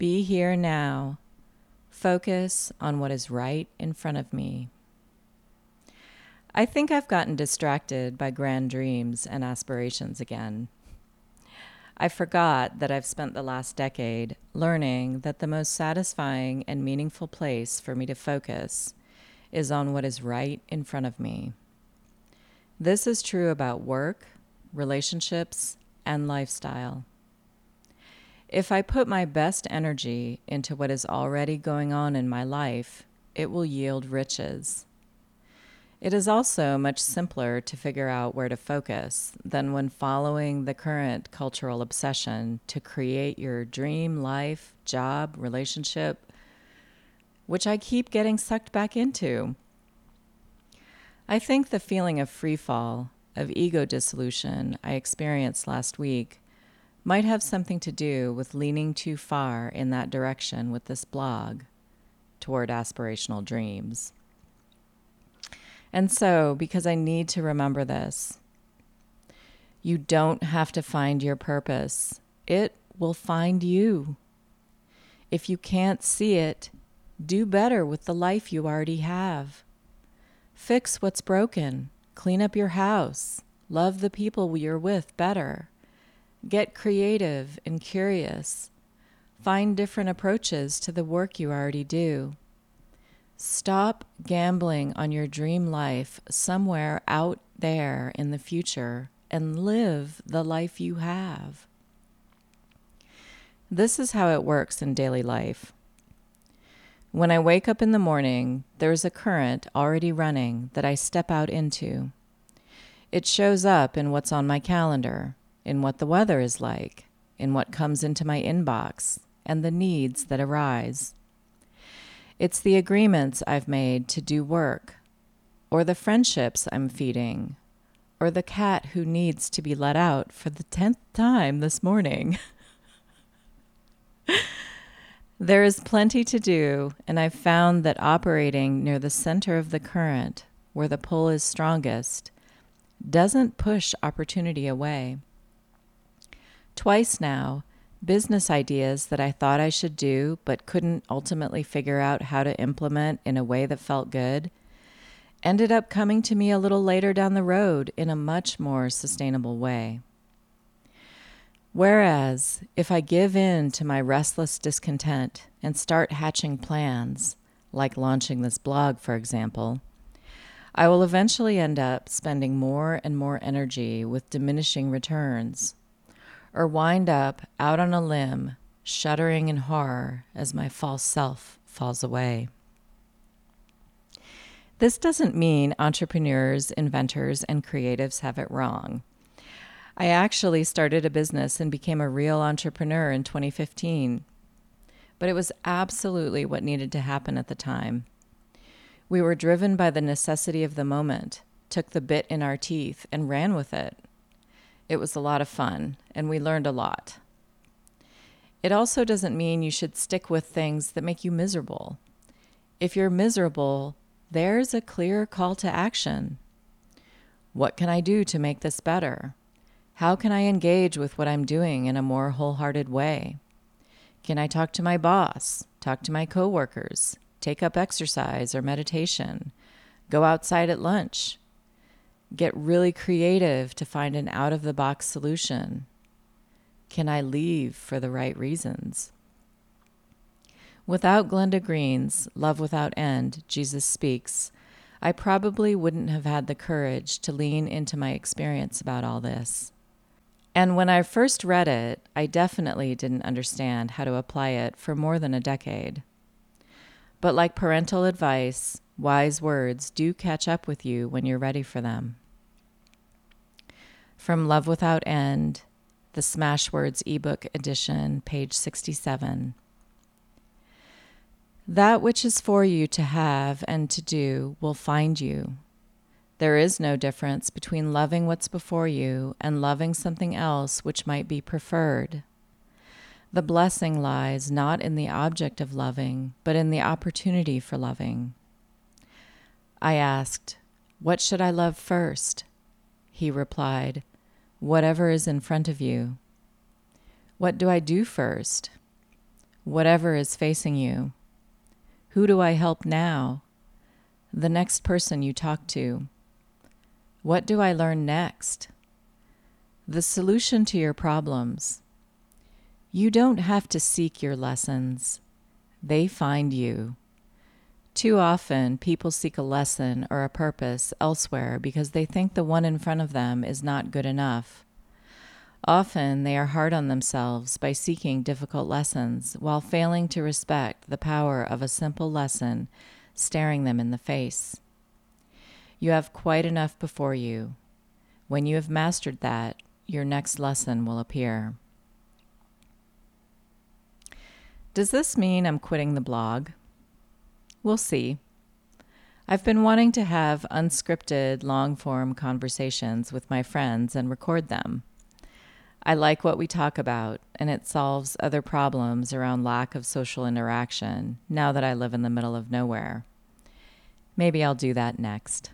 Be here now. Focus on what is right in front of me. I think I've gotten distracted by grand dreams and aspirations again. I forgot that I've spent the last decade learning that the most satisfying and meaningful place for me to focus is on what is right in front of me. This is true about work, relationships, and lifestyle. If I put my best energy into what is already going on in my life, it will yield riches. It is also much simpler to figure out where to focus than when following the current cultural obsession to create your dream life, job, relationship, which I keep getting sucked back into. I think the feeling of free fall, of ego dissolution I experienced last week might have something to do with leaning too far in that direction with this blog toward aspirational dreams. And so, because I need to remember this, you don't have to find your purpose, it will find you. If you can't see it, do better with the life you already have. Fix what's broken, clean up your house, love the people you're with better. Get creative and curious. Find different approaches to the work you already do. Stop gambling on your dream life somewhere out there in the future and live the life you have. This is how it works in daily life. When I wake up in the morning, there is a current already running that I step out into. It shows up in what's on my calendar, in what the weather is like, in what comes into my inbox, and the needs that arise. It's the agreements I've made to do work, or the friendships I'm feeding, or the cat who needs to be let out for the tenth time this morning. there is plenty to do, and I've found that operating near the center of the current, where the pull is strongest, doesn't push opportunity away. Twice now, business ideas that I thought I should do but couldn't ultimately figure out how to implement in a way that felt good ended up coming to me a little later down the road in a much more sustainable way. Whereas, if I give in to my restless discontent and start hatching plans, like launching this blog, for example, I will eventually end up spending more and more energy with diminishing returns or wind up out on a limb, shuddering in horror as my false self falls away. This doesn't mean entrepreneurs, inventors, and creatives have it wrong. I actually started a business and became a real entrepreneur in 2015, but it was absolutely what needed to happen at the time. We were driven by the necessity of the moment, took the bit in our teeth, and ran with it. It was a lot of fun, and we learned a lot. It also doesn't mean you should stick with things that make you miserable. If you're miserable, there's a clear call to action. What can I do to make this better? How can I engage with what I'm doing in a more wholehearted way? Can I talk to my boss, talk to my coworkers, take up exercise or meditation, go outside at lunch, get really creative to find an out of the box solution? Can I leave for the right reasons? Without Glenda Green's Love Without End, Jesus Speaks, I probably wouldn't have had the courage to lean into my experience about all this. And when I first read it, I definitely didn't understand how to apply it for more than a decade. But like parental advice, wise words do catch up with you when you're ready for them. From Love Without End, the Smashwords ebook edition, page 67. That which is for you to have and to do will find you. There is no difference between loving what's before you and loving something else which might be preferred. The blessing lies not in the object of loving, but in the opportunity for loving. I asked, What should I love first? He replied, whatever is in front of you. What do I do first? Whatever is facing you. Who do I help now? The next person you talk to. What do I learn next? The solution to your problems. You don't have to seek your lessons, they find you. Too often, people seek a lesson or a purpose elsewhere because they think the one in front of them is not good enough. Often, they are hard on themselves by seeking difficult lessons while failing to respect the power of a simple lesson staring them in the face. You have quite enough before you. When you have mastered that, your next lesson will appear. Does this mean I'm quitting the blog? We'll see. I've been wanting to have unscripted, long form conversations with my friends and record them. I like what we talk about, and it solves other problems around lack of social interaction now that I live in the middle of nowhere. Maybe I'll do that next.